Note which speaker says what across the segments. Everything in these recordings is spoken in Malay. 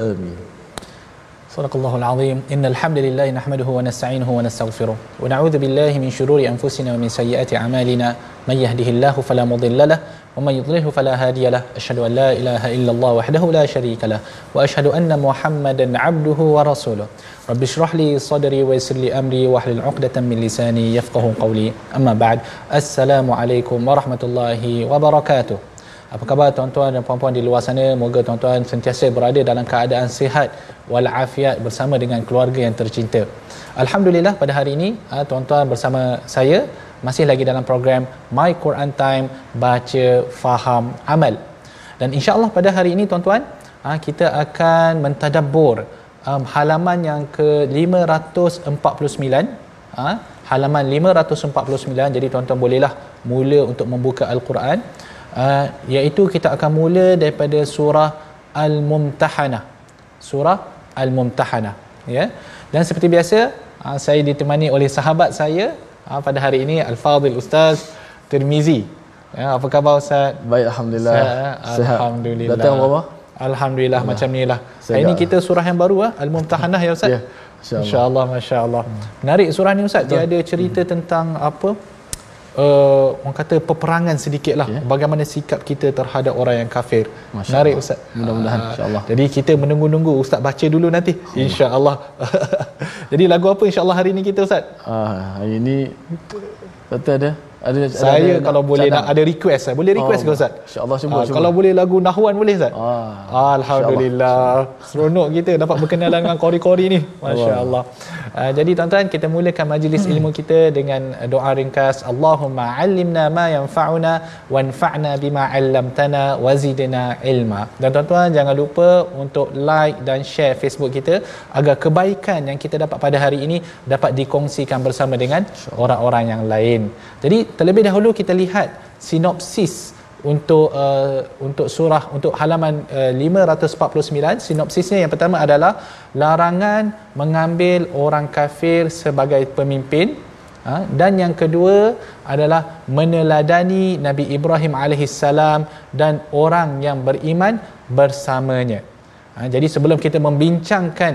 Speaker 1: آمين
Speaker 2: صدق الله العظيم إن الحمد لله نحمده ونستعينه ونستغفره ونعوذ بالله من شرور أنفسنا ومن سيئات أعمالنا من يهده الله فلا مضل له ومن يضلله فلا هادي له أشهد أن لا إله إلا الله وحده لا شريك له وأشهد أن محمدا عبده ورسوله رب اشرح لي صدري ويسر لي أمري واحلل عقدة من لساني يفقه قولي أما بعد السلام عليكم ورحمة الله وبركاته Apa khabar tuan-tuan dan puan-puan di luar sana? Moga tuan-tuan sentiasa berada dalam keadaan sihat walafiat bersama dengan keluarga yang tercinta. Alhamdulillah pada hari ini ah, tuan-tuan bersama saya masih lagi dalam program My Quran Time baca faham amal. Dan insya-Allah pada hari ini tuan-tuan ah, kita akan mentadabbur um, halaman yang ke 549 ah, halaman 549 jadi tuan-tuan bolehlah mula untuk membuka al-Quran uh, iaitu kita akan mula daripada surah Al-Mumtahanah. Surah Al-Mumtahanah, ya. Dan seperti biasa, uh, saya ditemani oleh sahabat saya uh, pada hari ini Al-Fadhil Ustaz Tirmizi. Ya, apa khabar Ustaz?
Speaker 1: Baik Alhamdulillah
Speaker 2: Sihat. Alhamdulillah.
Speaker 1: Datang berapa?
Speaker 2: Alhamdulillah macam ni lah.
Speaker 1: Saya
Speaker 2: Hari ini kita surah yang baru ah, Al-Mumtahanah ya Ustaz.
Speaker 1: Ya, insya-Allah.
Speaker 2: Insya-Allah, masya-Allah. Menarik surah ni Ustaz. Dia ada cerita tentang apa? Uh, orang kata peperangan sedikit lah
Speaker 1: Ya.
Speaker 2: bagaimana sikap kita terhadap orang yang kafir.
Speaker 1: Masya
Speaker 2: menarik
Speaker 1: Allah.
Speaker 2: Ustaz.
Speaker 1: Mudah-mudahan,
Speaker 2: Ah,
Speaker 1: insya-Allah.
Speaker 2: jadi kita menunggu-nunggu. Ustaz baca dulu nanti. insya-Allah jadi lagu apa insya-Allah hari ni kita Ustaz?
Speaker 1: Ah, hari ini Doktor ada? Ada
Speaker 2: saya
Speaker 1: ada,
Speaker 2: kalau boleh nak ada request eh. boleh request
Speaker 1: Oh,
Speaker 2: ke Ustaz?
Speaker 1: insya-Allah, cuba,
Speaker 2: Ah,
Speaker 1: cuba.
Speaker 2: kalau boleh lagu Nahwan boleh Ustaz?
Speaker 1: Ah,
Speaker 2: Alhamdulillah. Seronok kita dapat berkenalan dengan kori-kori ni. Masya Allah uh, Jadi tuan-tuan kita mulakan majlis ilmu kita dengan doa ringkas. Allahumma allimna ma yanfa'una Wanfa'na bima 'allamtana Wazidna ilma. Dan tuan-tuan jangan lupa untuk like dan share Facebook kita Agar kebaikan yang kita dapat pada hari ini Dapat dikongsikan bersama dengan orang-orang yang lain. Jadi terlebih dahulu kita lihat sinopsis untuk uh, untuk surah untuk halaman uh, 549 sinopsisnya yang pertama adalah larangan mengambil orang kafir sebagai pemimpin ha, dan yang kedua adalah meneladani Nabi Ibrahim alaihissalam dan orang yang beriman bersamanya. Ha, jadi sebelum kita membincangkan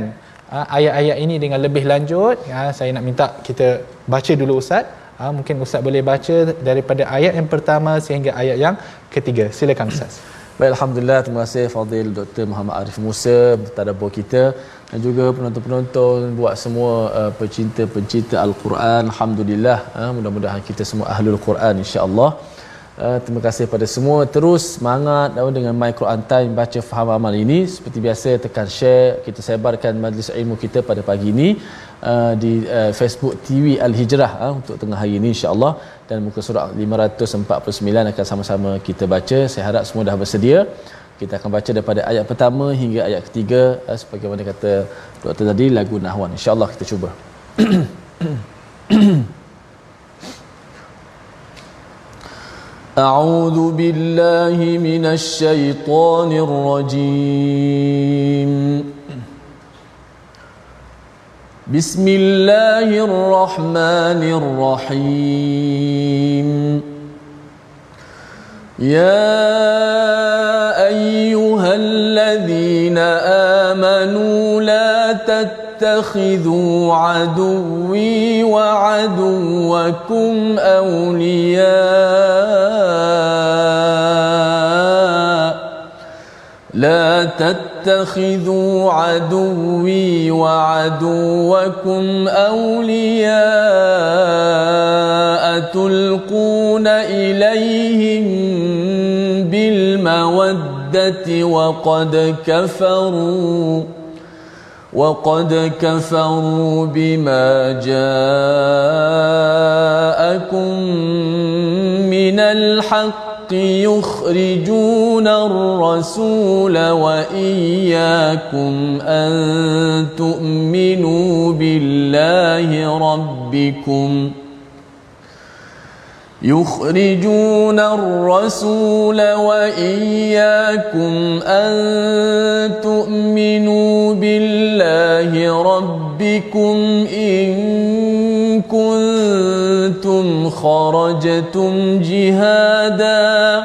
Speaker 2: ha, ayat-ayat ini dengan lebih lanjut, ha, saya nak minta kita baca dulu Ustaz. Ha, mungkin Ustaz boleh baca daripada ayat yang pertama sehingga ayat yang ketiga. Silakan Ustaz.
Speaker 1: Baik Alhamdulillah Terima kasih Fadil Dr. Muhammad Arif Musa Tadabbur kita Dan juga penonton-penonton Buat semua uh, pencinta-pencinta Al-Quran Alhamdulillah uh, Mudah-mudahan kita semua Ahlul Quran InsyaAllah Uh, terima kasih pada semua. Terus semangat uh, dengan My Quran Time baca faham amal ini. Seperti biasa tekan share. Kita sebarkan majlis ilmu kita pada pagi ini uh, di uh, Facebook TV Al Hijrah uh, untuk tengah hari ini insya-Allah. Dan muka surat 549 akan sama-sama kita baca. Saya harap semua dah bersedia. Kita akan baca daripada ayat pertama hingga ayat ketiga uh, sebagaimana kata doktor tadi lagu Nahwan. insya-Allah kita cuba أعوذ بالله من الشيطان الرجيم. بسم الله الرحمن الرحيم. يا أيها الذين آمنوا لا تتبعوا تتخذوا عدوي وعدوكم أولياء. لا تتخذوا عدوي وعدوكم أولياء تلقون إليهم بالمودة وقد كفروا. وقد كفروا بما جاءكم من الحق يخرجون الرسول وإياكم أن تؤمنوا بالله ربكم يخرجون الرسول وإياكم أن تؤمنوا بالله ربكم إن كنتم خرجتم جهادا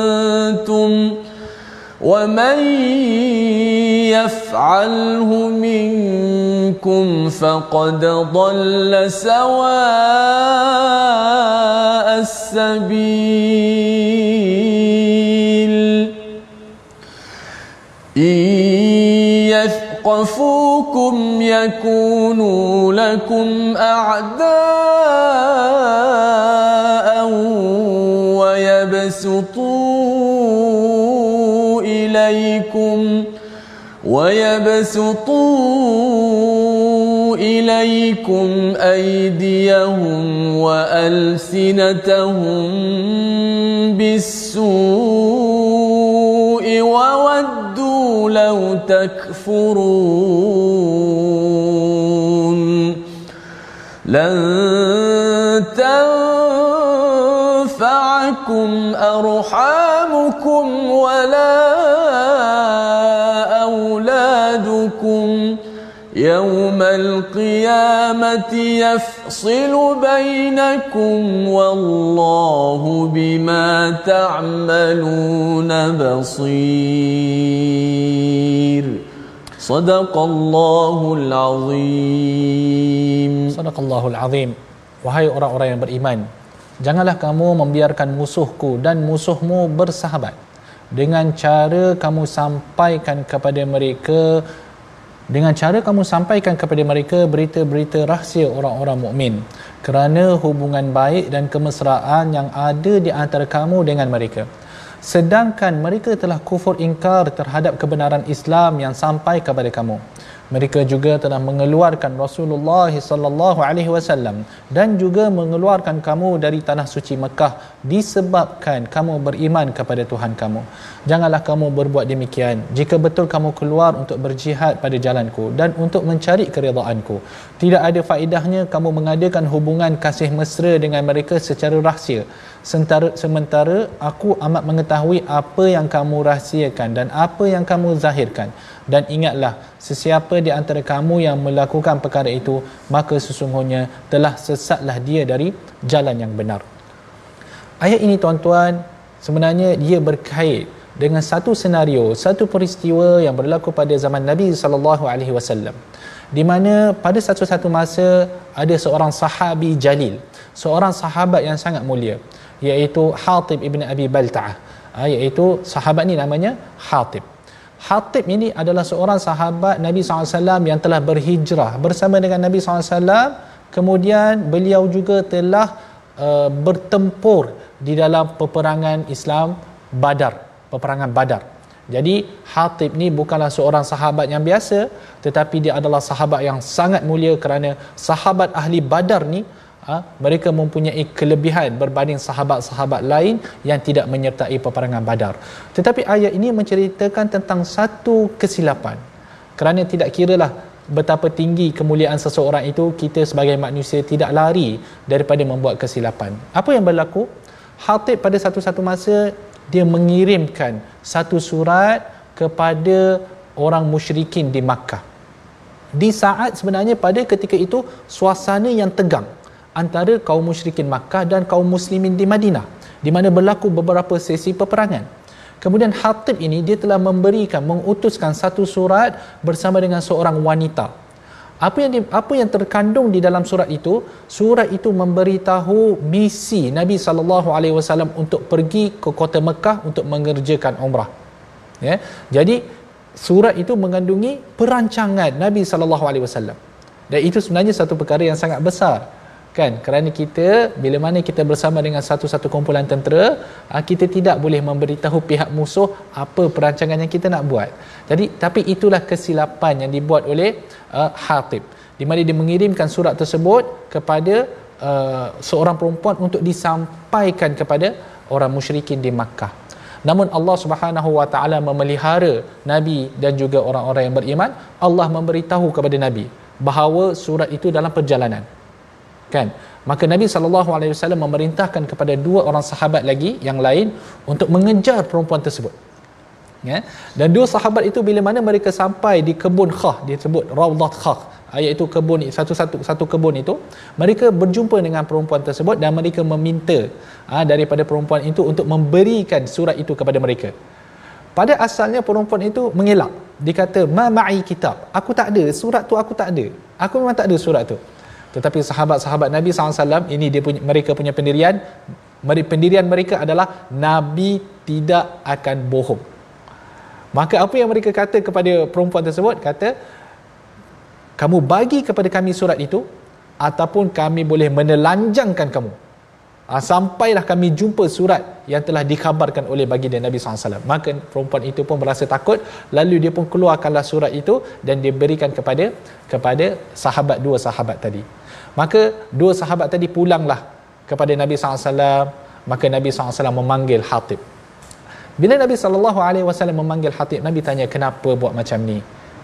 Speaker 1: أعلنتم ومن يفعله منكم فقد ضل سواء السبيل. يثقفوكم يكونوا لكم أعداء إليكم ويبسطوا إليكم أيديهم وألسنتهم بالسوء وودوا لو تكفرون لن تنفعكم أرحامكم ولا يوم القيامة يفصل بينكم والله بما تعملون بصير صدق الله العظيم
Speaker 2: صدق الله العظيم Wahai orang-orang yang beriman Janganlah kamu membiarkan musuhku dan musuhmu bersahabat dengan cara kamu sampaikan kepada mereka dengan cara kamu sampaikan kepada mereka berita-berita rahsia orang-orang mukmin. Kerana hubungan baik dan kemesraan yang ada di antara kamu dengan mereka. Sedangkan mereka telah kufur ingkar terhadap kebenaran Islam yang sampai kepada kamu mereka juga telah mengeluarkan Rasulullah sallallahu alaihi wasallam dan juga mengeluarkan kamu dari tanah suci Mekah disebabkan kamu beriman kepada Tuhan kamu. Janganlah kamu berbuat demikian jika betul kamu keluar untuk berjihad pada jalanku dan untuk mencari keredaanku. Tidak ada faedahnya kamu mengadakan hubungan kasih mesra dengan mereka secara rahsia. Sementara, sementara aku amat mengetahui apa yang kamu rahsiakan dan apa yang kamu zahirkan. Dan ingatlah sesiapa di antara kamu yang melakukan perkara itu maka sesungguhnya telah sesatlah dia dari jalan yang benar. Ayat ini tuan-tuan sebenarnya dia berkait dengan satu senario satu peristiwa yang berlaku pada zaman Nabi sallallahu alaihi wasallam di mana pada satu-satu masa ada seorang sahabi jalil seorang sahabat yang sangat mulia iaitu Hatib ibn Abi Balta'ah. Iaitu sahabat ni namanya Hatib. Hatib ini adalah seorang sahabat Nabi SAW yang telah berhijrah bersama dengan Nabi SAW kemudian beliau juga telah uh, bertempur di dalam peperangan Islam Badar peperangan Badar. Jadi Hatib ni bukanlah seorang sahabat yang biasa tetapi dia adalah sahabat yang sangat mulia kerana sahabat ahli Badar ni ha, mereka mempunyai kelebihan berbanding sahabat-sahabat lain yang tidak menyertai peperangan badar. Tetapi ayat ini menceritakan tentang satu kesilapan. Kerana tidak kiralah betapa tinggi kemuliaan seseorang itu kita sebagai manusia tidak lari daripada membuat kesilapan. Apa yang berlaku? Hatib pada satu-satu masa dia mengirimkan satu surat kepada orang musyrikin di Makkah. Di saat sebenarnya pada ketika itu suasana yang tegang antara kaum musyrikin Makkah dan kaum muslimin di Madinah di mana berlaku beberapa sesi peperangan Kemudian Hatib ini dia telah memberikan mengutuskan satu surat bersama dengan seorang wanita. Apa yang di, apa yang terkandung di dalam surat itu? Surat itu memberitahu misi Nabi sallallahu alaihi wasallam untuk pergi ke kota Mekah untuk mengerjakan umrah. Ya. Jadi surat itu mengandungi perancangan Nabi sallallahu alaihi wasallam. Dan itu sebenarnya satu perkara yang sangat besar kan? Kerana kita bila mana kita bersama dengan satu-satu kumpulan tentera ah, kita tidak boleh memberitahu pihak musuh apa perancangan yang kita nak buat. Jadi tapi itulah kesilapan yang dibuat oleh uh, Hatib. Di mana dia mengirimkan surat tersebut kepada uh, seorang perempuan untuk disampaikan kepada orang musyrikin di Makkah. Namun Allah Subhanahu wa taala memelihara nabi dan juga orang-orang yang beriman. Allah memberitahu kepada nabi bahawa surat itu dalam perjalanan kan? Maka Nabi wasallam memerintahkan kepada dua orang sahabat lagi yang lain untuk mengejar perempuan tersebut. Ya? Dan dua sahabat itu bila mana mereka sampai di kebun khah disebut raudat khah iaitu kebun satu-satu satu kebun itu mereka berjumpa dengan perempuan tersebut dan mereka meminta ha, daripada perempuan itu untuk memberikan surat itu kepada mereka. Pada asalnya perempuan itu mengelak. Dikata ma ma'i kitab. Aku tak ada surat tu aku tak ada. Aku memang tak ada surat tu tetapi sahabat-sahabat Nabi SAW ini dia punya, mereka punya pendirian pendirian mereka adalah Nabi tidak akan bohong. Maka apa yang mereka kata kepada perempuan tersebut? Kata kamu bagi kepada kami surat itu ataupun kami boleh menelanjangkan kamu. Ha, sampailah kami jumpa surat yang telah dikhabarkan oleh baginda Nabi SAW maka perempuan itu pun merasa takut lalu dia pun keluarkanlah surat itu dan dia berikan kepada kepada sahabat dua sahabat tadi maka dua sahabat tadi pulanglah kepada Nabi SAW maka Nabi SAW memanggil Hatib. Bila Nabi SAW memanggil Hatib Nabi tanya kenapa buat macam ni?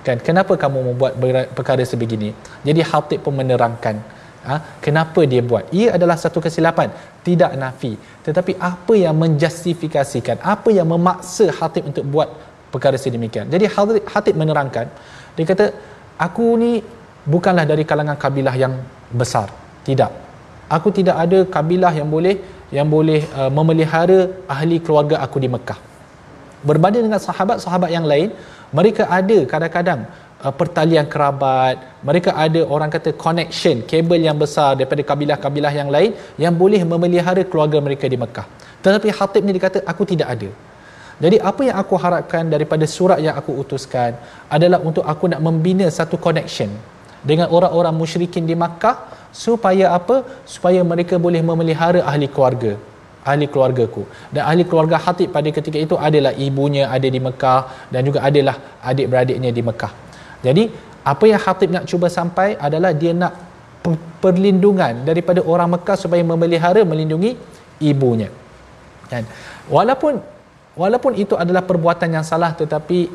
Speaker 2: Kan kenapa kamu membuat perkara sebegini? Jadi Hatib pun menerangkan ha, kenapa dia buat? Ia adalah satu kesilapan. Tidak nafi. Tetapi apa yang menjustifikasikan apa yang memaksa Hatib untuk buat perkara sedemikian? Jadi Hatib menerangkan dia kata aku ni bukanlah dari kalangan kabilah yang besar. Tidak. Aku tidak ada kabilah yang boleh yang boleh uh, memelihara ahli keluarga aku di Mekah. Berbanding dengan sahabat-sahabat yang lain mereka ada kadang-kadang uh, pertalian kerabat mereka ada orang kata connection kabel yang besar daripada kabilah-kabilah yang lain yang boleh memelihara keluarga mereka di Mekah. Tetapi Hatib ni dia kata aku tidak ada. Jadi apa yang aku harapkan daripada surat yang aku utuskan adalah untuk aku nak membina satu connection dengan orang-orang musyrikin di Makkah supaya apa? Supaya mereka boleh memelihara ahli keluarga ahli keluargaku. Dan ahli keluarga Hatib pada ketika itu adalah ibunya ada di Mekah dan juga adalah adik-beradiknya di Mekah. Jadi apa yang Hatib nak cuba sampai adalah dia nak perlindungan daripada orang Mekah supaya memelihara melindungi ibunya. Dan walaupun walaupun itu adalah perbuatan yang salah tetapi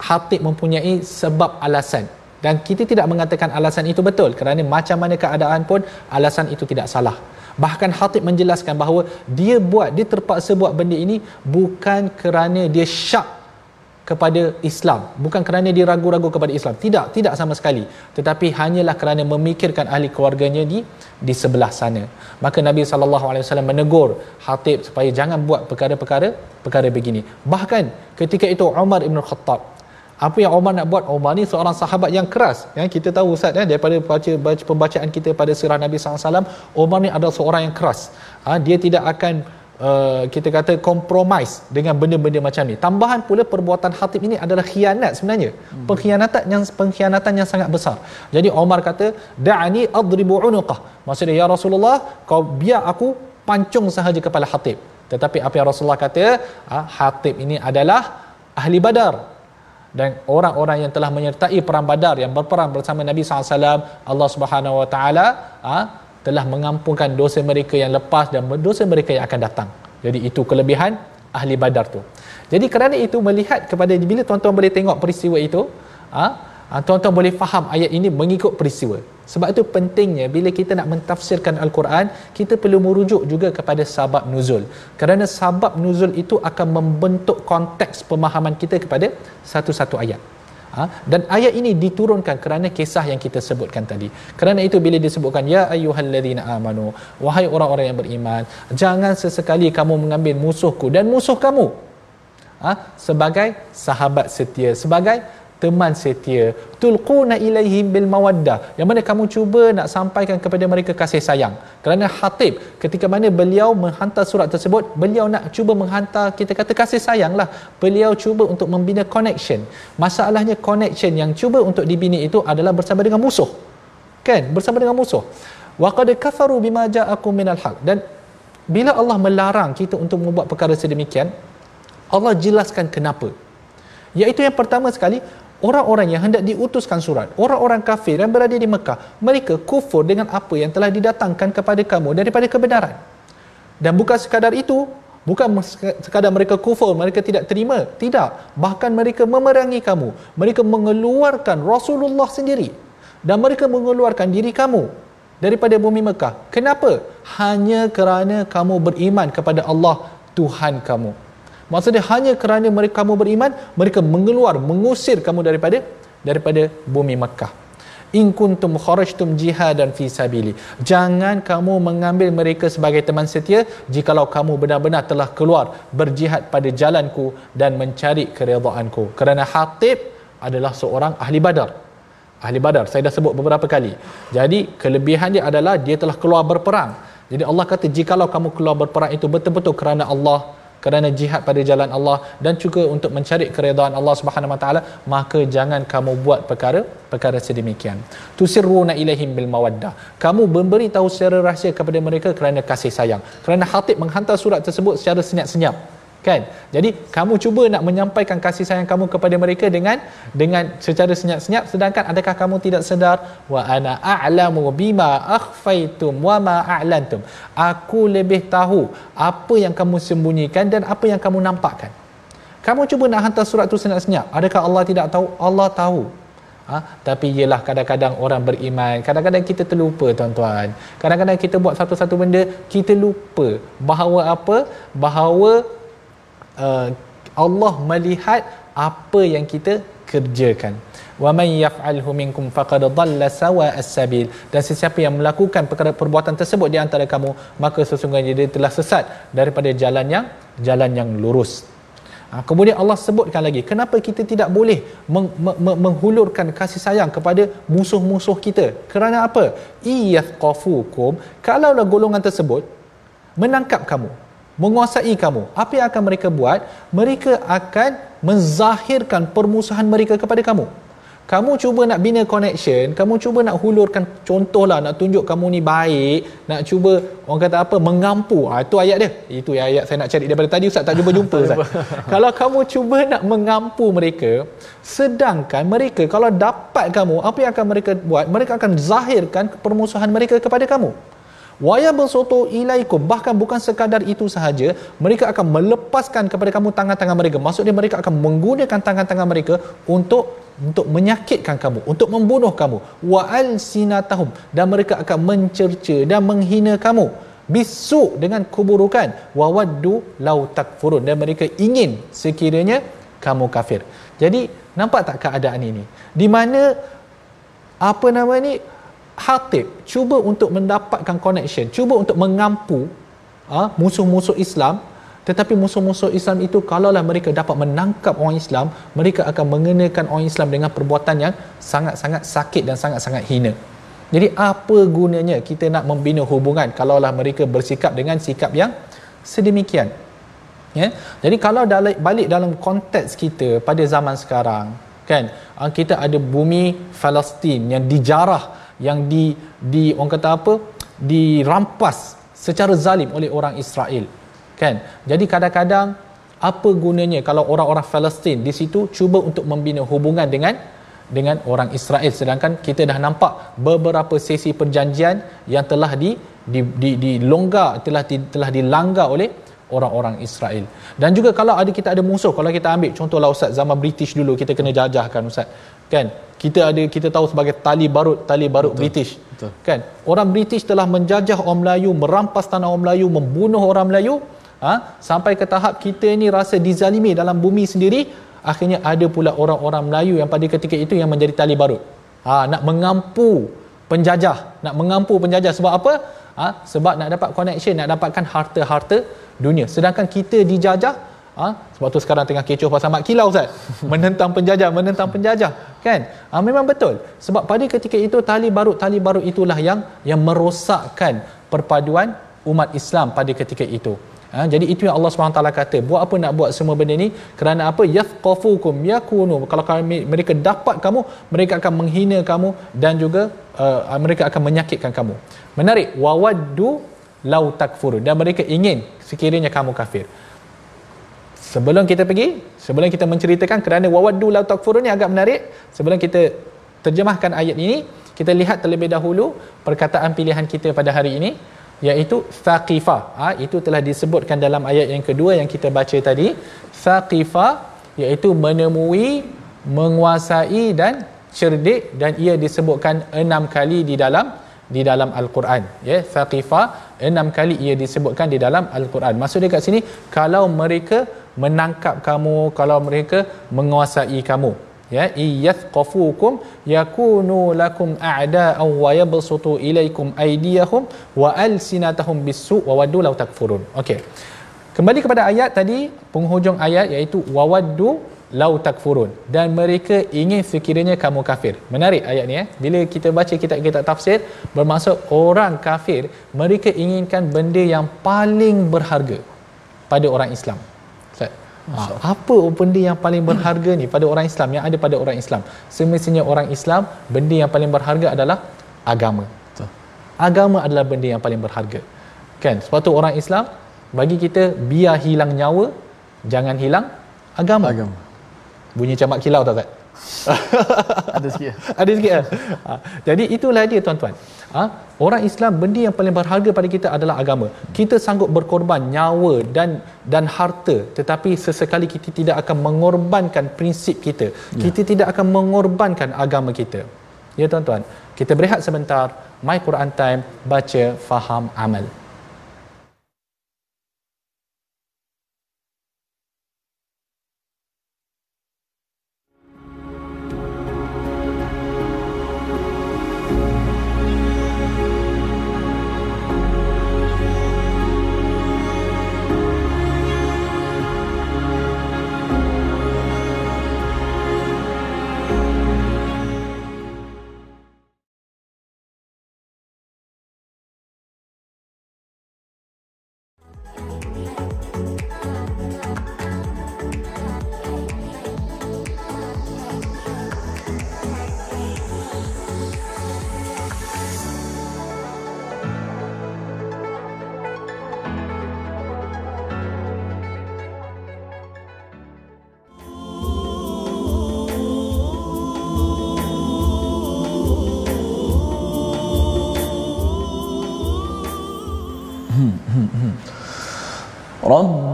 Speaker 2: Hatib mempunyai sebab alasan dan kita tidak mengatakan alasan itu betul kerana macam mana keadaan pun alasan itu tidak salah. Bahkan Hatib menjelaskan bahawa dia buat dia terpaksa buat benda ini bukan kerana dia syak kepada Islam bukan kerana dia ragu-ragu kepada Islam. Tidak tidak sama sekali. Tetapi hanyalah kerana memikirkan ahli keluarganya di di sebelah sana. Maka Nabi sallallahu alaihi wasallam menegur Hatib supaya jangan buat perkara-perkara perkara begini. Bahkan ketika itu Umar Ibn Khattab apa yang Omar nak buat? Omar ni seorang sahabat yang keras. Ya kita tahu ustaz ya daripada baca, baca pembacaan kita pada sirah Nabi SAW Omar ni adalah seorang yang keras. Ha, dia tidak akan uh, kita kata compromise dengan benda-benda macam ni. Tambahan pula perbuatan Hatib ini adalah khianat sebenarnya. Hmm. pengkhianatan yang pengkhianatan yang sangat besar. Jadi Omar kata da'ani adribu unuqah. Maksudnya ya Rasulullah kau biar aku pancung sahaja kepala Hatib. Tetapi apa yang Rasulullah kata? Ha, Hatib ini adalah ahli badar dan orang-orang yang telah menyertai perang Badar yang berperang bersama Nabi SAW Allah Subhanahu Wa Taala ha, telah mengampunkan dosa mereka yang lepas dan dosa mereka yang akan datang. Jadi itu kelebihan ahli Badar tu. Jadi kerana itu melihat kepada bila tuan-tuan boleh tengok peristiwa itu, ha, Ha, tuan-tuan boleh faham ayat ini mengikut peristiwa. Sebab itu pentingnya bila kita nak mentafsirkan Al-Quran, kita perlu merujuk juga kepada sabab nuzul. Kerana sabab nuzul itu akan membentuk konteks pemahaman kita kepada satu-satu ayat. Ha? Dan ayat ini diturunkan kerana kisah yang kita sebutkan tadi. Kerana itu bila disebutkan ya ayyuhalladzina amanu wahai orang-orang yang beriman jangan sesekali kamu mengambil musuhku dan musuh kamu ha? sebagai sahabat setia sebagai teman setia. Tulquna ilaihim bil mawaddah. Yang mana kamu cuba nak sampaikan kepada mereka kasih sayang. Kerana Hatib ketika mana beliau menghantar surat tersebut beliau nak cuba menghantar kita kata kasih sayang lah. Beliau cuba untuk membina connection. Masalahnya connection yang cuba untuk dibina itu adalah bersama dengan musuh. Kan? Bersama dengan musuh. Wa qad kafaru bima ja'akum minal haq. Dan bila Allah melarang kita untuk membuat perkara sedemikian Allah jelaskan kenapa. Iaitu yang pertama sekali orang-orang yang hendak diutuskan surat, orang-orang kafir yang berada di Mekah, mereka kufur dengan apa yang telah didatangkan kepada kamu daripada kebenaran. Dan bukan sekadar itu, bukan sekadar mereka kufur, mereka tidak terima. Tidak. Bahkan mereka memerangi kamu. Mereka mengeluarkan Rasulullah sendiri. Dan mereka mengeluarkan diri kamu daripada bumi Mekah. Kenapa? Hanya kerana kamu beriman kepada Allah, Tuhan kamu. Maksudnya hanya kerana mereka kamu beriman, mereka mengeluar, mengusir kamu daripada daripada bumi Makkah. In kuntum kharajtum jihadan fi sabili. Jangan kamu mengambil mereka sebagai teman setia jikalau kamu benar-benar telah keluar berjihad pada jalanku dan mencari keredaanku. Kerana Hatib adalah seorang ahli badar. Ahli badar, saya dah sebut beberapa kali. Jadi kelebihan dia adalah dia telah keluar berperang. Jadi Allah kata jikalau kamu keluar berperang itu betul-betul kerana Allah kerana jihad pada jalan Allah dan juga untuk mencari keredaan Allah Subhanahu Wa Taala maka jangan kamu buat perkara perkara sedemikian. Tusirruna ilaihim bil mawaddah. Kamu memberi tahu secara rahsia kepada mereka kerana kasih sayang. Kerana Hatib menghantar surat tersebut secara senyap-senyap kan? Jadi kamu cuba nak menyampaikan kasih sayang kamu kepada mereka dengan dengan secara senyap-senyap sedangkan adakah kamu tidak sedar? Wa ana a'lamu bima akhfaitum wa ma a'lantum. Aku lebih tahu apa yang kamu sembunyikan dan apa yang kamu nampakkan. Kamu cuba nak hantar surat tu senyap-senyap. Adakah Allah tidak tahu? Allah tahu. Ha? Tapi ialah kadang-kadang orang beriman. Kadang-kadang kita terlupa tuan-tuan. Kadang-kadang kita buat satu-satu benda Kita lupa Bahawa apa? Bahawa uh, Allah melihat apa yang kita kerjakan. Wa man yaf'alhu minkum faqad dhalla sawa as-sabil. Dan sesiapa yang melakukan perkara perbuatan tersebut di antara kamu maka sesungguhnya dia telah sesat daripada jalan yang jalan yang lurus. Ha, kemudian Allah sebutkan lagi kenapa kita tidak boleh meng- meng- menghulurkan kasih sayang kepada musuh-musuh kita? Kerana apa? Iyafqafukum. Kalaulah golongan tersebut menangkap kamu menguasai kamu. Apa yang akan mereka buat? Mereka akan menzahirkan permusuhan mereka kepada kamu. Kamu cuba nak bina connection, kamu cuba nak hulurkan contohlah nak tunjuk kamu ni baik, nak cuba orang kata apa mengampu. Ha, itu ayat dia. Itu ayat saya nak cari daripada tadi ustaz tak jumpa-jumpa ustaz. kalau kamu cuba nak mengampu mereka, sedangkan mereka kalau dapat kamu, apa yang akan mereka buat? Mereka akan zahirkan permusuhan mereka kepada kamu waya bersoto ilaikum bahkan bukan sekadar itu sahaja mereka akan melepaskan kepada kamu tangan-tangan mereka. Maksudnya mereka akan menggunakan tangan-tangan mereka untuk untuk menyakitkan kamu untuk membunuh kamu. Wa alsinatahum. Dan mereka akan mencerca dan menghina kamu. Bisu dengan keburukan. Wawaddu lau takfurun. Dan mereka ingin sekiranya kamu kafir. Jadi nampak tak keadaan ini? Di mana apa nama ni Hatib cuba untuk mendapatkan connection, cuba untuk mengampu ha, musuh-musuh Islam tetapi musuh-musuh Islam itu kalaulah mereka dapat menangkap orang Islam, mereka akan mengenakan orang Islam dengan perbuatan yang sangat-sangat sakit dan sangat-sangat hina. Jadi apa gunanya kita nak membina hubungan kalaulah mereka bersikap dengan sikap yang sedemikian? Ya. Jadi kalau balik dalam konteks kita pada zaman sekarang, kan, ha, kita ada bumi Palestin yang dijarah yang di di orang kata apa? Dirampas secara zalim oleh orang Israel. Kan? Jadi kadang-kadang apa gunanya kalau orang-orang Palestin di situ cuba untuk membina hubungan dengan dengan orang Israel? Sedangkan kita dah nampak beberapa sesi perjanjian yang telah di di di, di longgar telah di, telah dilanggar oleh orang-orang Israel. Dan juga kalau ada kita ada musuh, kalau kita ambil contohlah ustaz zaman British dulu kita kena jajahkan ustaz kan kita ada kita tahu sebagai tali barut tali barut Betul. British Betul. kan orang British telah menjajah orang Melayu merampas tanah orang Melayu membunuh orang Melayu ha? sampai ke tahap kita ini rasa dizalimi dalam bumi sendiri akhirnya ada pula orang-orang Melayu yang pada ketika itu yang menjadi tali barut ha, nak mengampu penjajah nak mengampu penjajah sebab apa ha? sebab nak dapat connection nak dapatkan harta-harta dunia sedangkan kita dijajah ha? sebab tu sekarang tengah kecoh pasal mak kilau Ustaz. Menentang penjajah menentang penjajah. Kan? Ha, memang betul. Sebab pada ketika itu tali barut tali barut itulah yang yang merosakkan perpaduan umat Islam pada ketika itu. Ha, jadi itu yang Allah SWT kata buat apa nak buat semua benda ni? Kerana apa? Yafqafukum yakunu. Kalau kami, mereka dapat kamu mereka akan menghina kamu dan juga uh, mereka akan menyakitkan kamu. Menarik. Wawaddu lau takfuru. Dan mereka ingin sekiranya kamu kafir sebelum kita pergi sebelum kita menceritakan kerana wawaddu lau takfuru ni agak menarik sebelum kita terjemahkan ayat ini kita lihat terlebih dahulu perkataan pilihan kita pada hari ini iaitu thaqifah ha, itu telah disebutkan dalam ayat yang kedua yang kita baca tadi. Thaqifah iaitu menemui menguasai dan cerdik dan ia disebutkan enam kali di dalam di dalam al-Quran. Ya thaqifah enam kali ia disebutkan di dalam al-Quran. Maksud dekat sini kalau mereka menangkap kamu kalau mereka menguasai kamu. Ya iyathqafukum yakunu lakum a'da'an wa yabsutu ilaikum aydiyahum wa alsinatahum bisu wa waddu law takfurun. Okey. Kembali kepada ayat tadi penghujung ayat iaitu wawaddu lau takfurun. Dan mereka ingin sekiranya kamu kafir. Menarik ayat ni eh. Bila kita baca kitab kitab tafsir bermaksud orang kafir mereka inginkan benda yang paling berharga pada orang Islam Ha, apa benda yang paling berharga ni pada orang Islam yang ada pada orang Islam? Semestinya orang Islam benda yang paling berharga adalah agama. Betul. Agama adalah benda yang paling berharga. Kan? Sebab tu orang Islam bagi kita biar hilang nyawa jangan hilang agama. Agama. Bunyi camak kilau tak tak?
Speaker 3: ada sikit.
Speaker 2: ada sikit. Ha. Jadi itulah dia tuan-tuan. Ha? Orang Islam benda yang paling berharga pada kita adalah agama. Kita sanggup berkorban nyawa dan dan harta tetapi sesekali kita tidak akan mengorbankan prinsip kita. Ya. Kita tidak akan mengorbankan agama kita. Ya tuan-tuan, kita berehat sebentar. My Quran Time baca faham amal.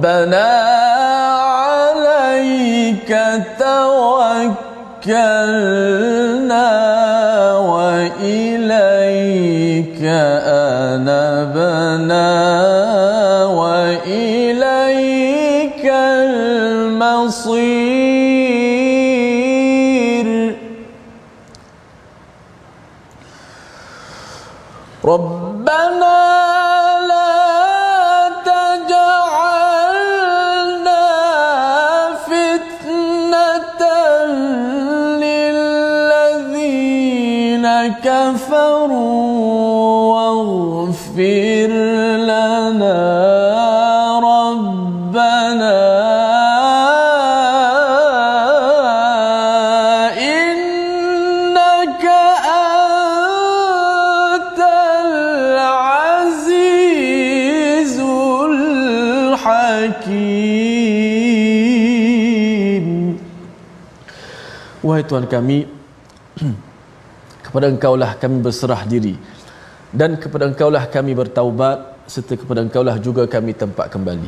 Speaker 1: ربنا عليك توكلنا
Speaker 3: Wahai Tuhan kami kepada Engkaulah kami berserah diri. Dan kepada Engkaulah kami bertaubat serta kepada Engkaulah juga kami tempat kembali.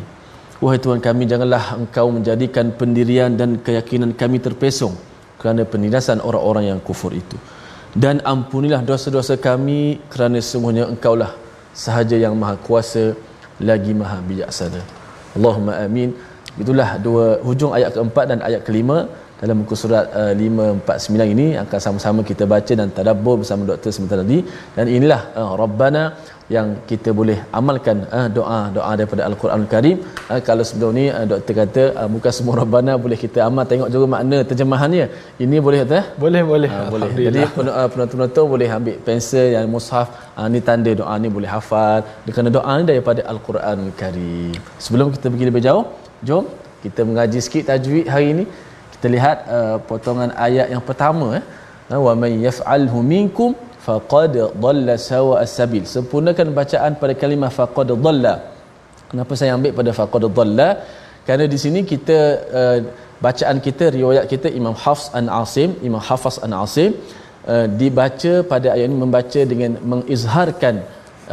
Speaker 3: Wahai Tuhan kami janganlah Engkau menjadikan pendirian dan keyakinan kami terpesong
Speaker 1: kerana penindasan orang-orang yang kufur itu. Dan ampunilah dosa-dosa kami kerana semuanya engkaulah sahaja yang maha kuasa lagi maha bijaksana. Allahumma amin. Itulah dua hujung ayat keempat dan ayat kelima dalam muka surat uh, 549 ini akan sama-sama kita baca dan tadabbur bersama doktor sebentar tadi dan inilah uh, rabbana yang kita boleh amalkan uh, doa doa daripada al-Quran Karim. Uh, kalau sebelum ni uh, doktor kata uh, bukan semua rabbana boleh kita amal. Tengok juga makna terjemahannya. Ini boleh kata
Speaker 2: boleh boleh.
Speaker 1: Uh, boleh. Jadi penonton-penonton boleh ambil pensel yang mushaf. Uh, ni tanda doa ni boleh hafal. Kerana doa ni daripada al-Quran Karim. Sebelum kita pergi lebih jauh jom kita mengaji sikit tajwid hari ini kita lihat uh, potongan ayat yang pertama eh wa may yaf'alhu minkum faqad dhalla sawa as-sabil. Sempurnakan bacaan pada kalimah faqad dhalla. Kenapa saya ambil pada faqad dhalla kerana di sini kita uh, bacaan kita riwayat kita Imam Hafs an Asim Imam Hafs an Asim uh, dibaca pada ayat ini membaca dengan mengizharkan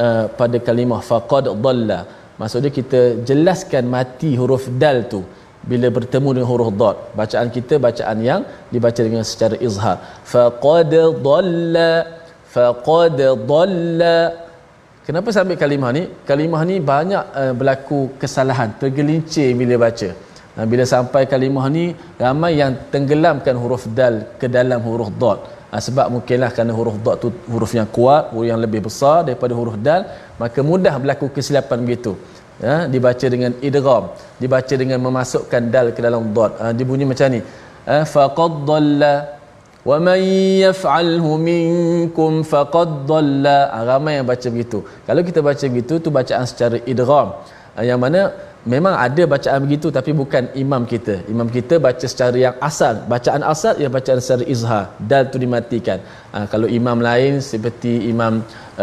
Speaker 1: uh, pada kalimah faqad dhalla. Maksudnya kita jelaskan mati huruf dal tu bila bertemu dengan huruf dad bacaan kita bacaan yang dibaca dengan secara izhar. Faqad dhalla faqad dhalla kenapa saya ambil kalimah ni? Kalimah ni banyak uh, berlaku kesalahan tergelincir bila baca. Uh, bila sampai kalimah ni ramai yang tenggelamkan huruf dal ke dalam huruf dad. Uh, sebab mungkinlah kerana huruf dad tu huruf yang kuat huruf yang lebih besar daripada huruf dal maka mudah berlaku kesilapan begitu ya dibaca dengan idgham dibaca dengan memasukkan dal ke dalam dad ha, dibunyi macam ni. Ha, faqad dhalla wa man yaf'alhu minkum faqad dhalla. Ha, ramai yang baca begitu. Kalau kita baca begitu tu bacaan secara idgham. ha, yang mana memang ada bacaan begitu tapi bukan imam kita. Imam kita baca secara yang asal. Bacaan asal ia bacaan secara izhar. Dal tu dimatikan. Ha, kalau imam lain seperti imam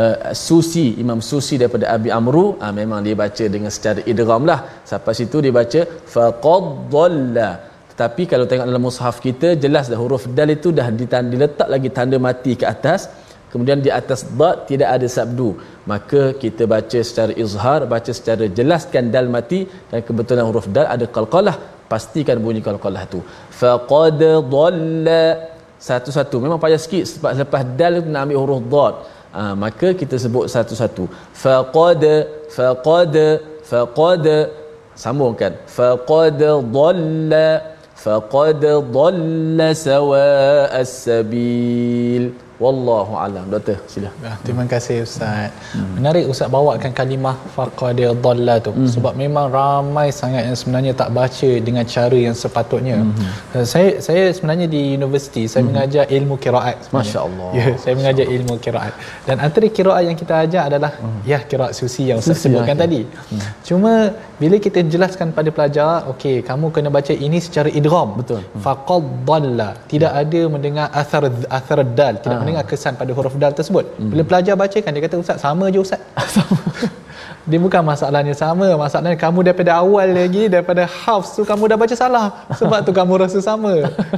Speaker 1: uh, susi imam susi daripada abi amru ha, memang dia baca dengan secara idgham lah. Sampai situ dia baca faqaddalla. Tetapi kalau tengok dalam mushaf kita jelas dah huruf dal itu dah diletak lagi tanda mati ke atas kemudian di atas dad tidak ada sabdu. Maka kita baca secara izhar baca secara jelaskan dal mati dan kebetulan huruf dal ada qalqalah. Pastikan bunyi qalqalah tu. Faqad dhalla. Satu-satu. Memang payah sikit sebab lepas dal nak ambil huruf dad. Ha, maka kita sebut satu-satu. Faqad faqad faqad. Sambungkan. Faqad dhalla. Faqad dhalla sawa as-sabil wallahu alam doktor sila
Speaker 2: ya, terima kasih ustaz hmm. menarik ustaz bawakan kalimah faqad dhalla tu hmm. sebab memang ramai sangat yang sebenarnya tak baca dengan cara yang sepatutnya hmm. Uh, saya saya sebenarnya di universiti saya hmm. mengajar ilmu qiraat
Speaker 1: masya-Allah
Speaker 2: ya saya mengajar ilmu qiraat dan antara qiraat yang kita ajar adalah hmm. ya qiraat susi yang ustaz sebutkan ya. tadi hmm. cuma bila kita jelaskan pada pelajar okey kamu kena baca ini secara idgham
Speaker 1: betul
Speaker 2: hmm. faqad dhalla tidak hmm. ada mendengar athar athar dal tidak ha mendengar kesan pada huruf dal tersebut. Hmm. Bila pelajar baca kan dia kata ustaz sama je ustaz. sama. dia bukan masalahnya sama, masalahnya kamu daripada awal lagi daripada hafs tu kamu dah baca salah. Sebab tu kamu rasa sama.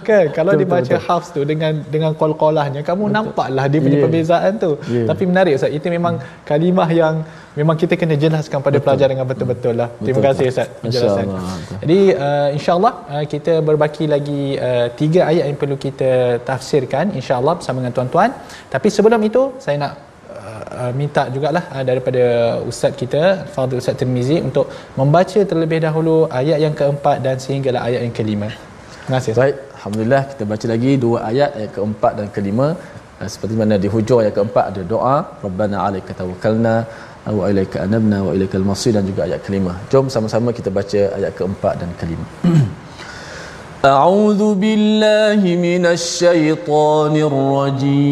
Speaker 2: Kan? Kalau dia baca hafs tu dengan dengan qalqalahnya kamu betul. nampaklah dia punya yeah. perbezaan tu. Yeah. Tapi menarik ustaz. Itu memang kalimah yang memang kita kena jelaskan pada betul. pelajar dengan betul-betul lah. Betul, Terima kasih Ustaz penjelasan. Jadi uh, insyaAllah uh, kita berbaki lagi uh, tiga ayat yang perlu kita tafsirkan insyaAllah bersama dengan tuan-tuan. Tapi sebelum itu saya nak uh, uh minta jugalah uh, daripada Ustaz kita Fadil Ustaz Tirmizi untuk membaca terlebih dahulu ayat yang keempat dan sehinggalah ayat yang kelima. Terima kasih.
Speaker 1: Baik. Alhamdulillah kita baca lagi dua ayat ayat keempat dan kelima. Uh, seperti mana di hujung ayat keempat ada doa Rabbana alaika tawakkalna wa ilaika anabna wa ilaikal masir dan juga ayat kelima. Jom sama-sama kita baca ayat keempat dan kelima.
Speaker 4: أعوذ بالله من الشيطان الرجيم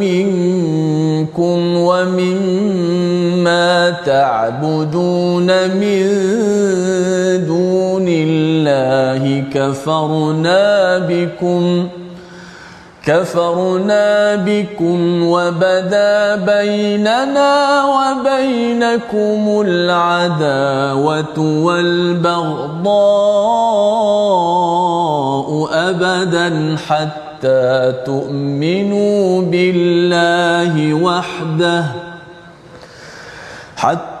Speaker 4: تعبدون من دون الله
Speaker 1: كفرنا بكم كفرنا بكم وبدا بيننا وبينكم العداوة والبغضاء أبدا حتى تؤمنوا بالله وحده حتى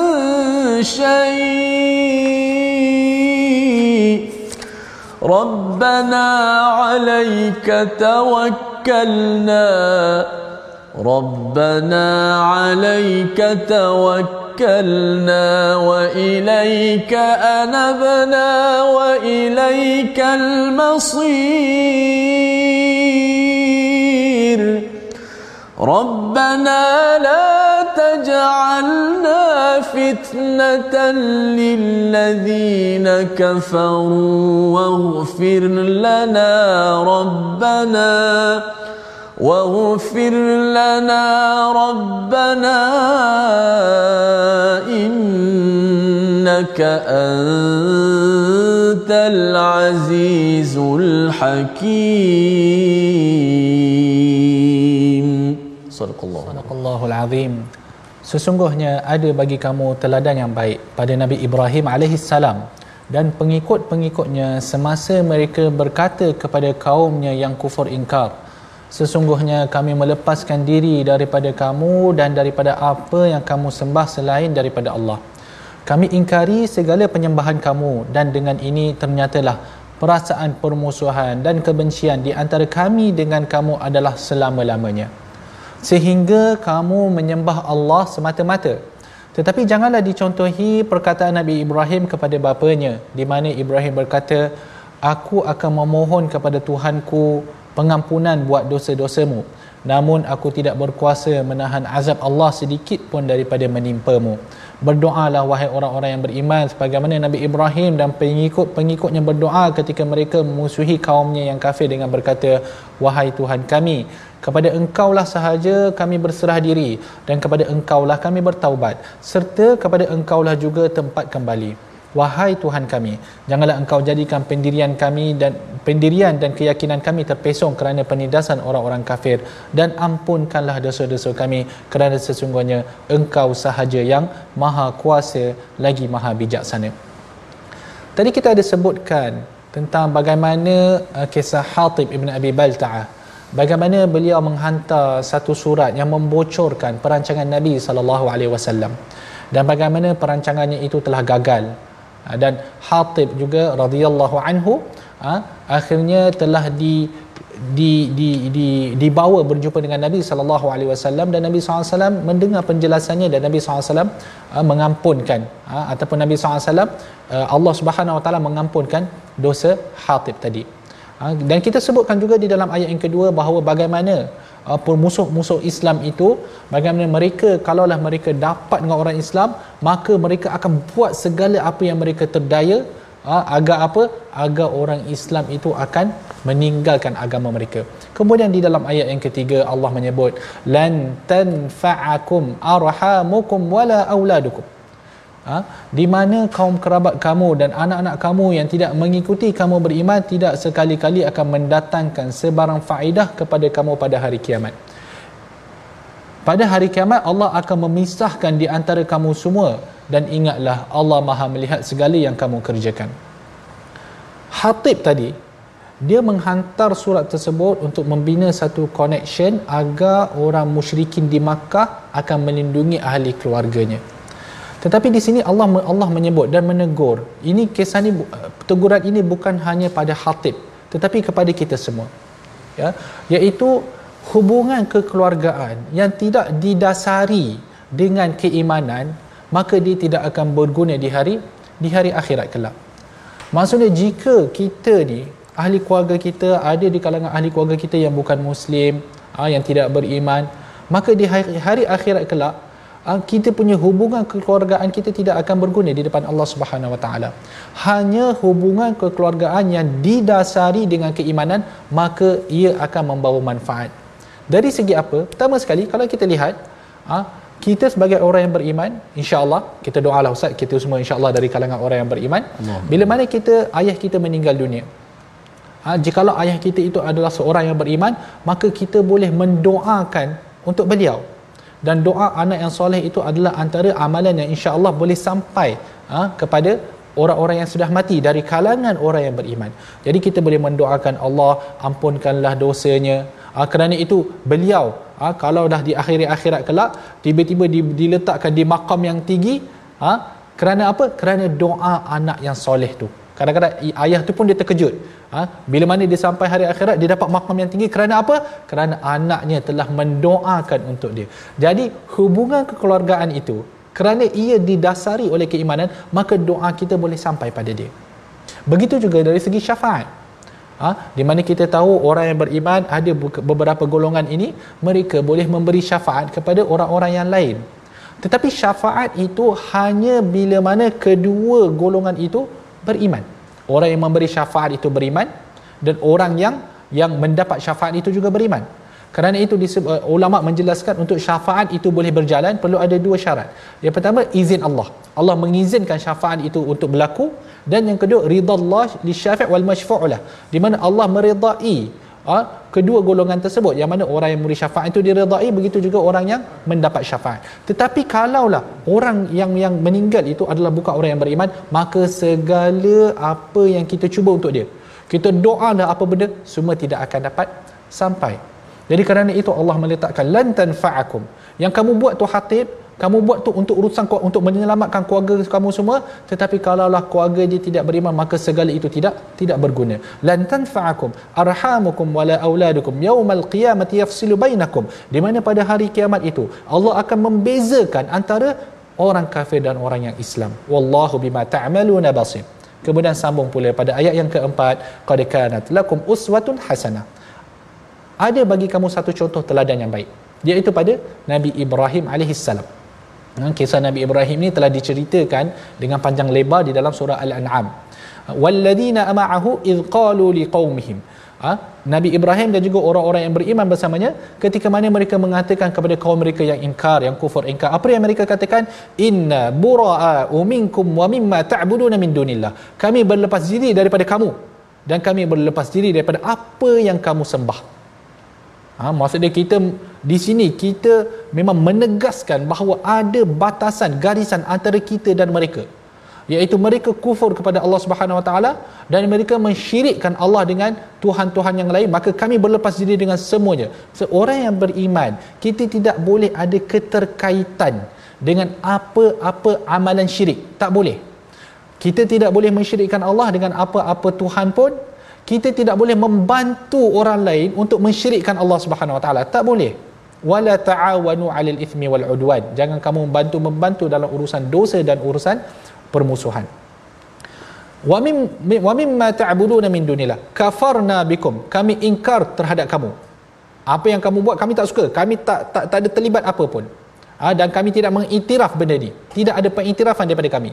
Speaker 1: شيء. ربنا عليك توكلنا. ربنا عليك توكلنا. وإليك أنبنا. وإليك المصير. ربنا لا فتنة للذين كفروا واغفر لنا ربنا واغفر لنا ربنا إنك أنت العزيز الحكيم
Speaker 5: صدق الله
Speaker 2: Sadaqallahul Azim. Sesungguhnya ada bagi kamu teladan yang baik pada Nabi Ibrahim alaihissalam dan pengikut-pengikutnya semasa mereka berkata kepada kaumnya yang kufur ingkar Sesungguhnya kami melepaskan diri daripada kamu dan daripada apa yang kamu sembah selain daripada Allah. Kami ingkari segala penyembahan kamu dan dengan ini ternyatalah perasaan permusuhan dan kebencian di antara kami dengan kamu adalah selama-lamanya. Sehingga kamu menyembah Allah semata-mata. Tetapi janganlah dicontohi perkataan Nabi Ibrahim kepada bapanya di mana Ibrahim berkata, Aku akan memohon kepada Tuhanku pengampunan buat dosa-dosamu namun aku tidak berkuasa menahan azab Allah sedikit pun daripada menimpamu berdoalah wahai orang-orang yang beriman sebagaimana Nabi Ibrahim dan pengikut-pengikutnya berdoa ketika mereka memusuhi kaumnya yang kafir dengan berkata wahai Tuhan kami kepada engkaulah sahaja kami berserah diri dan kepada engkaulah kami bertaubat serta kepada engkaulah juga tempat kembali. Wahai Tuhan kami, janganlah Engkau jadikan pendirian kami dan pendirian dan keyakinan kami terpesong kerana penindasan orang-orang kafir. Dan ampunkanlah dosa-dosa kami kerana sesungguhnya Engkau sahaja yang Maha Kuasa lagi Maha Bijaksana. Tadi kita ada sebutkan tentang bagaimana uh, kisah Hatib Ibn Abi Balta'ah bagaimana beliau menghantar satu surat yang membocorkan perancangan Nabi sallallahu alaihi wasallam dan bagaimana perancangannya itu telah gagal Ha, dan Hatib juga radhiyallahu anhu ha, akhirnya telah di di di di dibawa berjumpa dengan Nabi sallallahu alaihi wasallam dan Nabi sallallahu alaihi wasallam mendengar penjelasannya dan Nabi sallallahu alaihi wasallam ha, mengampunkan ataupun Nabi sallallahu alaihi wasallam Allah Subhanahu wa taala mengampunkan dosa Hatib tadi. Ha, dan kita sebutkan juga di dalam ayat yang kedua bahawa bagaimana apa musuh-musuh Islam itu bagaimana mereka kalaulah mereka dapat dengan orang Islam maka mereka akan buat segala apa yang mereka terdaya ha, agar apa? Agar orang Islam itu akan meninggalkan agama mereka. Kemudian di dalam ayat yang ketiga Allah menyebut lan tanfa'akum arhamukum wala auladukum ha? di mana kaum kerabat kamu dan anak-anak kamu yang tidak mengikuti kamu beriman tidak sekali-kali akan mendatangkan sebarang faedah kepada kamu pada hari kiamat. Pada hari kiamat Allah akan memisahkan di antara kamu semua dan ingatlah Allah maha melihat segala yang kamu kerjakan. Hatib tadi dia menghantar surat tersebut untuk membina satu connection agar orang musyrikin di Makkah akan melindungi ahli keluarganya tetapi di sini Allah Allah menyebut dan menegur. Ini kisah ni teguran ini bukan hanya pada Hatib tetapi kepada kita semua. Ya, iaitu hubungan kekeluargaan yang tidak didasari dengan keimanan maka dia tidak akan berguna di hari di hari akhirat kelak. Maksudnya jika kita ni ahli keluarga kita ada di kalangan ahli keluarga kita yang bukan muslim ha, yang tidak beriman maka di hari, hari akhirat kelak kita punya hubungan kekeluargaan kita tidak akan berguna di depan Allah Subhanahu Wa Taala. Hanya hubungan kekeluargaan yang didasari dengan keimanan maka ia akan membawa manfaat. Dari segi apa? Pertama sekali kalau kita lihat ha, kita sebagai orang yang beriman insya-Allah kita doalah ustaz kita semua insya-Allah dari kalangan orang yang beriman. Bila mana kita ayah kita meninggal dunia ha, jikalau ayah kita itu adalah seorang yang beriman maka kita boleh mendoakan untuk beliau dan doa anak yang soleh itu adalah antara amalan yang insya-Allah boleh sampai ha, kepada orang-orang yang sudah mati dari kalangan orang yang beriman. Jadi kita boleh mendoakan Allah ampunkanlah dosanya. Ha, kerana itu beliau ha, kalau dah di akhirat-akhirat kelak tiba-tiba diletakkan di makam yang tinggi ha, kerana apa? Kerana doa anak yang soleh tu. Kadang-kadang ayah tu pun dia terkejut. Ha? Bila mana dia sampai hari akhirat, dia dapat makam yang tinggi. Kerana apa? Kerana anaknya telah mendoakan untuk dia. Jadi, hubungan kekeluargaan itu, kerana ia didasari oleh keimanan, maka doa kita boleh sampai pada dia. Begitu juga dari segi syafaat. Ha? Di mana kita tahu orang yang beriman ada beberapa golongan ini, mereka boleh memberi syafaat kepada orang-orang yang lain. Tetapi syafaat itu hanya bila mana kedua golongan itu beriman. Orang yang memberi syafaat itu beriman dan orang yang yang mendapat syafaat itu juga beriman. Kerana itu disebut, uh, ulama menjelaskan untuk syafaat itu boleh berjalan perlu ada dua syarat. Yang pertama izin Allah. Allah mengizinkan syafaat itu untuk berlaku dan yang kedua ridha Allah li syafi' wal masyfu'lah. Di mana Allah meridai ha, kedua golongan tersebut yang mana orang yang memberi syafaat itu diredai begitu juga orang yang mendapat syafaat. Tetapi kalaulah orang yang yang meninggal itu adalah bukan orang yang beriman maka segala apa yang kita cuba untuk dia kita doa dah apa benda semua tidak akan dapat sampai. Jadi kerana itu Allah meletakkan lan tanfa'akum. Yang kamu buat tu hatib kamu buat tu untuk urusan untuk menyelamatkan keluarga kamu semua. Tetapi kalaulah keluarga dia tidak beriman maka segala itu tidak tidak berguna. Lan tanfa'akum arhamukum wala auladukum. Yaumal qiyamati yafsilu bainakum. Di mana pada hari kiamat itu Allah akan membezakan antara orang kafir dan orang yang Islam. Wallahu bima ta'maluna basir. Kemudian sambung pula pada ayat yang keempat qad kanat lakum uswatun hasanah. Ada bagi kamu satu contoh teladan yang baik iaitu pada Nabi Ibrahim alaihissalam. Ha, kisah Nabi Ibrahim ni telah diceritakan dengan panjang lebar di dalam surah Al-An'am. Walladzina ama'ahu id qalu liqaumihim. Ha? Nabi Ibrahim dan juga orang-orang yang beriman bersamanya ketika mana mereka mengatakan kepada kaum mereka yang ingkar, yang kufur ingkar. Apa yang mereka katakan? Inna bura'a minkum wa mimma ta'buduna min dunillah. Kami berlepas diri daripada kamu dan kami berlepas diri daripada apa yang kamu sembah. Ha, maksudnya kita di sini kita memang menegaskan bahawa ada batasan garisan antara kita dan mereka. Iaitu mereka kufur kepada Allah Subhanahu Wa Taala dan mereka mensyirikkan Allah dengan tuhan-tuhan yang lain. Maka kami berlepas diri dengan semuanya. Seorang yang beriman kita tidak boleh ada keterkaitan dengan apa-apa amalan syirik. Tak boleh. Kita tidak boleh mensyirikkan Allah dengan apa-apa tuhan pun. Kita tidak boleh membantu orang lain untuk mensyirikkan Allah Subhanahu Wa Taala. Tak boleh wala ta'awanu 'alal ithmi wal 'udwan. Jangan kamu membantu membantu dalam urusan dosa dan urusan permusuhan. Wa mim wa mimma ta'buduna min dunillah. Kafarna bikum. Kami ingkar terhadap kamu. Apa yang kamu buat kami tak suka. Kami tak tak, tak ada terlibat apa pun. Ha, dan kami tidak mengiktiraf benda ni. Tidak ada pengiktirafan daripada kami.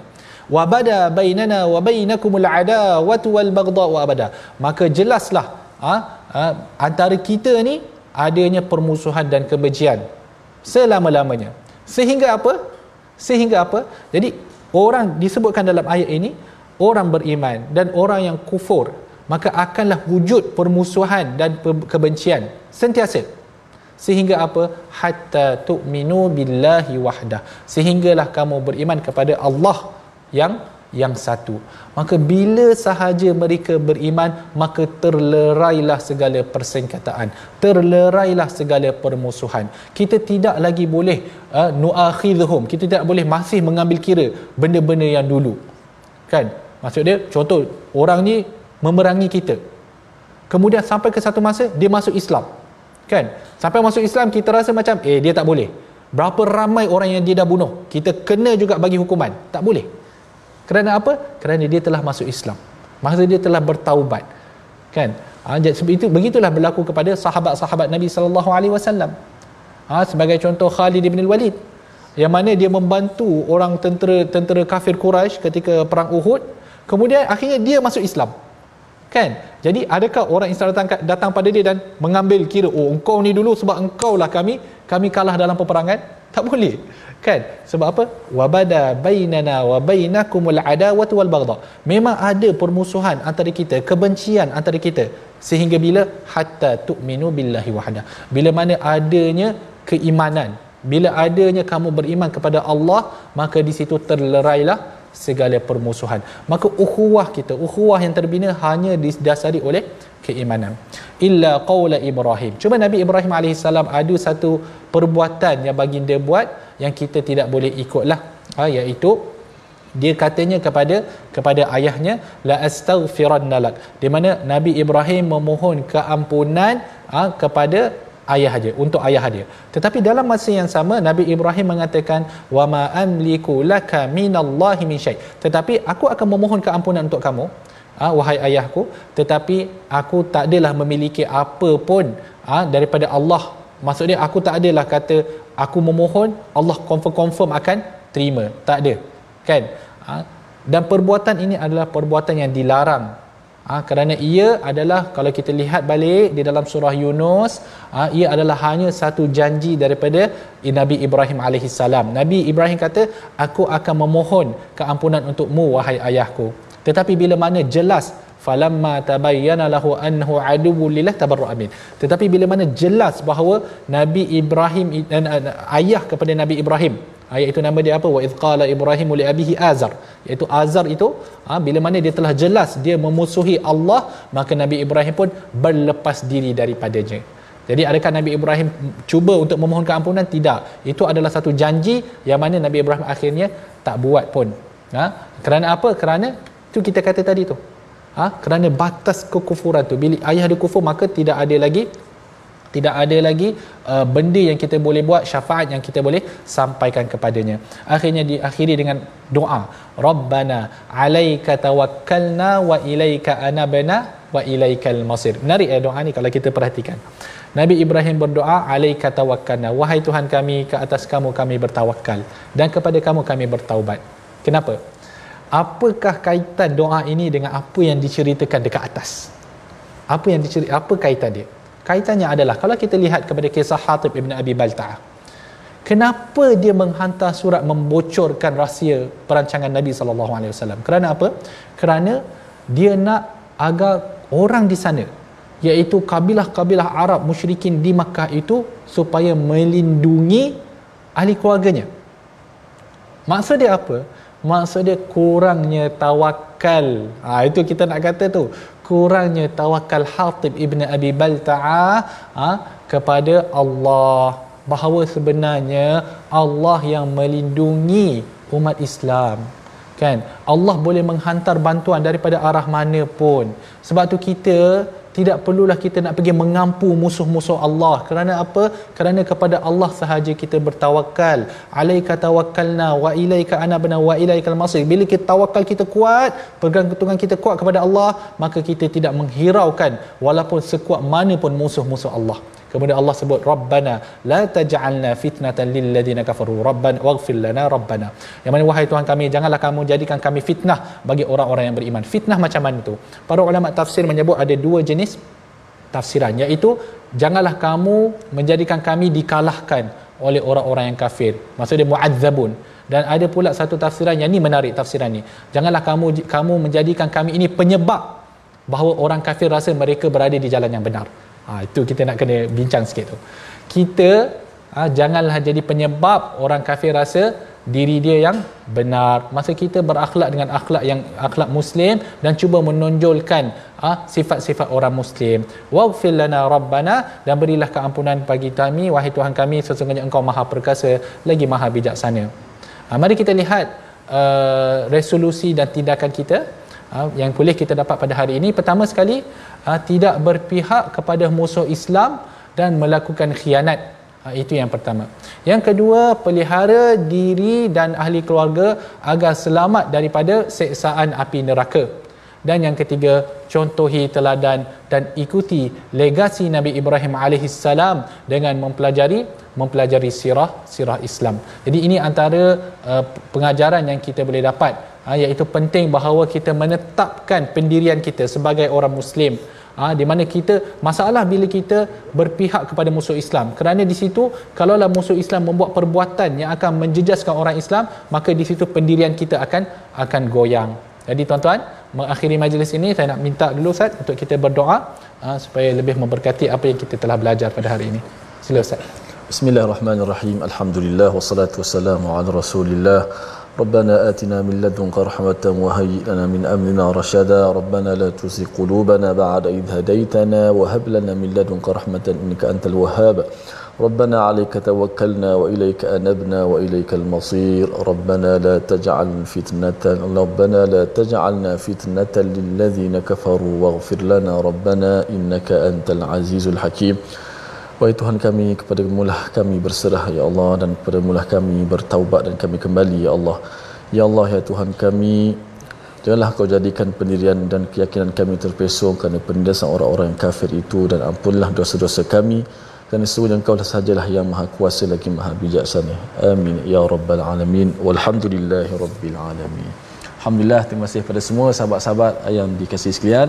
Speaker 2: Wa bada bainana wa bainakumul adawatu wal baghdha wa abada. Maka jelaslah ha, ha, antara kita ni adanya permusuhan dan kebencian selama-lamanya. Sehingga apa? Sehingga apa? Jadi orang disebutkan dalam ayat ini orang beriman dan orang yang kufur maka akanlah wujud permusuhan dan kebencian sentiasa. Sehingga apa? Hatta tu'minu billahi wahdah. Sehinggalah kamu beriman kepada Allah yang yang satu. Maka bila sahaja mereka beriman maka terlerailah segala persengketaan terlerailah segala permusuhan. Kita tidak lagi boleh uh, nuakhidhum kita tidak boleh masih mengambil kira benda-benda yang dulu. Kan? Maksud dia contoh orang ni memerangi kita. Kemudian sampai ke satu masa dia masuk Islam. Kan? Sampai masuk Islam kita rasa macam eh dia tak boleh. Berapa ramai orang yang dia dah bunuh kita kena juga bagi hukuman. Tak boleh kerana apa? Kerana dia telah masuk Islam. Masa dia telah bertaubat. kan ha, itu begitulah berlaku kepada sahabat-sahabat Nabi sallallahu alaihi wasallam ha, sebagai contoh Khalid bin Walid yang mana dia membantu orang tentera-tentera kafir Quraisy ketika perang Uhud kemudian akhirnya dia masuk Islam kan? Jadi adakah orang Islam datang datang pada dia dan mengambil kira oh engkau ni dulu sebab engkau lah kami kami kalah dalam peperangan? Tak boleh kan? Sebab apa? Wabada bainana wa bainakumul adawatu wal baghdha. Memang ada permusuhan antara kita kebencian antara kita sehingga bila? Hatta tu'minu billahi wahda. Bila mana adanya keimanan bila adanya kamu beriman kepada Allah maka di situ terlerailah segala permusuhan. Maka ukhuwah kita ukhuwah yang terbina hanya didasari oleh keimanan. Illa qaula ibrahim. Cuma nabi ibrahim alaihissalam ada satu perbuatan yang baginda buat yang kita tidak boleh ikutlah. Ha, iaitu dia katanya kepada kepada ayahnya la astaghfiranna lak. Di mana nabi ibrahim memohon keampunan ha, kepada ayah dia untuk ayah dia. Tetapi dalam masa yang sama Nabi Ibrahim mengatakan wa ma amliku laka minallahi min syai. Tetapi aku akan memohon keampunan untuk kamu ha, wahai ayahku. Tetapi aku tak adalah memiliki apa pun ha, daripada Allah. Maksudnya aku tak adalah kata aku memohon Allah confirm confirm akan terima. Tak ada kan? Ha, dan perbuatan ini adalah perbuatan yang dilarang ha, kerana ia adalah kalau kita lihat balik di dalam surah Yunus ha, ia adalah hanya satu janji daripada Nabi Ibrahim alaihi salam. Nabi Ibrahim kata aku akan memohon keampunan untukmu wahai ayahku tetapi bila mana jelas falamma tabayyana lahu annahu aduwwu lillah tabarra'a min tetapi bila mana jelas bahawa Nabi Ibrahim dan ayah kepada Nabi Ibrahim ayat itu nama dia apa? Wa idqala ibrahim li abihi azar. Iaitu azar itu ha, bila mana dia telah jelas dia memusuhi Allah maka nabi ibrahim pun berlepas diri daripadanya. Jadi adakah nabi ibrahim cuba untuk memohon keampunan? Tidak. Itu adalah satu janji yang mana nabi ibrahim akhirnya tak buat pun. Ha? kerana apa? Kerana itu kita kata tadi tu. Ha? kerana batas kekufuran tu. Bila ayah dia kufur maka tidak ada lagi tidak ada lagi uh, benda yang kita boleh buat syafaat yang kita boleh sampaikan kepadanya. Akhirnya diakhiri dengan doa. Rabbana alaika tawakkalna wa ilaika anabna wa ilaikal masir. Menarik eh doa ni kalau kita perhatikan. Nabi Ibrahim berdoa alaika tawakkalna. Wahai Tuhan kami ke atas kamu kami bertawakal dan kepada kamu kami bertaubat. Kenapa? Apakah kaitan doa ini dengan apa yang diceritakan dekat atas? Apa yang diceritakan apa kaitan dia kaitannya adalah kalau kita lihat kepada kisah Hatib Ibn Abi Balta'ah kenapa dia menghantar surat membocorkan rahsia perancangan Nabi wasallam? Kerana apa? Kerana dia nak agar orang di sana iaitu kabilah-kabilah Arab musyrikin di Makkah itu supaya melindungi ahli keluarganya. Maksud dia apa? Maksud dia kurangnya tawakal ha, itu kita nak kata tu kurangnya tawakal Hatib ibn Abi Balta'a ha, kepada Allah. Bahawa sebenarnya Allah yang melindungi umat Islam. Kan? Allah boleh menghantar bantuan daripada arah mana pun. Sebab tu kita tidak perlulah kita nak pergi mengampu musuh-musuh Allah. Kerana apa? Kerana kepada Allah sahaja kita bertawakal alaika tawakkalna wa ilaika anabna wa ilaikal masir. Bila kita tawakal kita kuat pergantungan kita kuat kepada Allah maka kita tidak menghiraukan walaupun sekuat mana pun musuh-musuh Allah Kemudian Allah sebut Rabbana la taj'alna fitnatan lil ladina kafaru Rabbana waghfir lana Rabbana. Yang mana wahai Tuhan kami janganlah kamu jadikan kami fitnah bagi orang-orang yang beriman. Fitnah macam mana tu? Para ulama tafsir menyebut ada dua jenis tafsiran iaitu janganlah kamu menjadikan kami dikalahkan oleh orang-orang yang kafir. Maksudnya muadzabun dan ada pula satu tafsiran yang ni menarik tafsiran ni. Janganlah kamu kamu menjadikan kami ini penyebab bahawa orang kafir rasa mereka berada di jalan yang benar. Ha, itu kita nak kena bincang sikit tu. Kita ha, janganlah jadi penyebab orang kafir rasa diri dia yang benar. Masa kita berakhlak dengan akhlak yang akhlak muslim dan cuba menonjolkan ha, sifat-sifat orang muslim. Waghfir lana rabbana dan berilah keampunan bagi kami wahai Tuhan kami sesungguhnya Engkau Maha Perkasa lagi Maha Bijaksana. Ha, mari kita lihat uh, resolusi dan tindakan kita yang boleh kita dapat pada hari ini pertama sekali ha, tidak berpihak kepada musuh Islam dan melakukan khianat. Ha, itu yang pertama. Yang kedua pelihara diri dan ahli keluarga agar selamat daripada seksaan api neraka. Dan yang ketiga contohi teladan dan ikuti legasi Nabi Ibrahim salam dengan mempelajari mempelajari sirah sirah Islam. Jadi ini antara uh, pengajaran yang kita boleh dapat ha, iaitu penting bahawa kita menetapkan pendirian kita sebagai orang muslim. Ha, di mana kita masalah bila kita berpihak kepada musuh Islam. Kerana di situ kalaulah musuh Islam membuat perbuatan yang akan menjejaskan orang Islam maka di situ pendirian kita akan akan goyang. Jadi tuan-tuan mengakhiri majlis ini saya nak minta dulu Ustaz untuk kita berdoa ha, supaya lebih memberkati apa yang kita telah belajar pada hari ini. Sila Ustaz.
Speaker 1: Bismillahirrahmanirrahim. Alhamdulillah Wassalatu wassalamu ala rasulillah ربنا آتنا من لدنك رحمة وهيئ لنا من أمرنا رشدا. ربنا لا تزغ قلوبنا بعد إذ هديتنا وهب لنا من لدنك رحمة إنك أنت الوهاب. ربنا عليك توكلنا وإليك أنبنا وإليك المصير. ربنا لا تجعل فتنة ربنا لا تجعلنا فتنة للذين كفروا واغفر لنا. ربنا إنك أنت العزيز الحكيم. Wahai Tuhan kami, kepada mulah kami berserah Ya Allah dan kepada mulah kami bertaubat dan kami kembali Ya Allah Ya Allah ya Tuhan kami Janganlah kau jadikan pendirian dan keyakinan kami terpesong kerana penindasan orang-orang yang kafir itu dan ampunlah dosa-dosa kami kerana sesungguhnya engkau sajalah yang maha kuasa lagi maha bijaksana. Amin. Ya Rabbal Alamin. Walhamdulillahi Rabbil Alamin. Alhamdulillah, terima kasih kepada semua sahabat-sahabat yang dikasihi sekalian.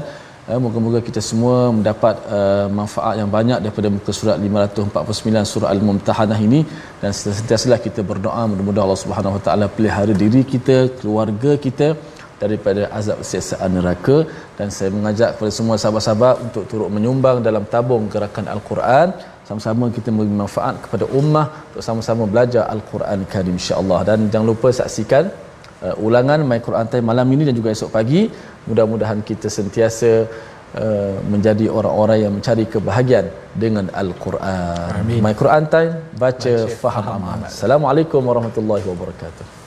Speaker 1: Eh, moga-moga kita semua mendapat uh, manfaat yang banyak daripada muka surat 549 surah Al-Mumtahanah ini. Dan sentiasalah kita berdoa mudah-mudahan Allah Subhanahu Wa Taala pelihara diri kita, keluarga kita daripada azab siksaan neraka. Dan saya mengajak kepada semua sahabat-sahabat untuk turut menyumbang dalam tabung gerakan Al-Quran. Sama-sama kita memberi manfaat kepada ummah untuk sama-sama belajar Al-Quran Karim insya-Allah. Dan jangan lupa saksikan uh, ulangan My Quran Time malam ini dan juga esok pagi mudah-mudahan kita sentiasa uh, menjadi orang-orang yang mencari kebahagiaan dengan Al-Quran. My Quran Time baca, baca faham amal. Assalamualaikum warahmatullahi wabarakatuh.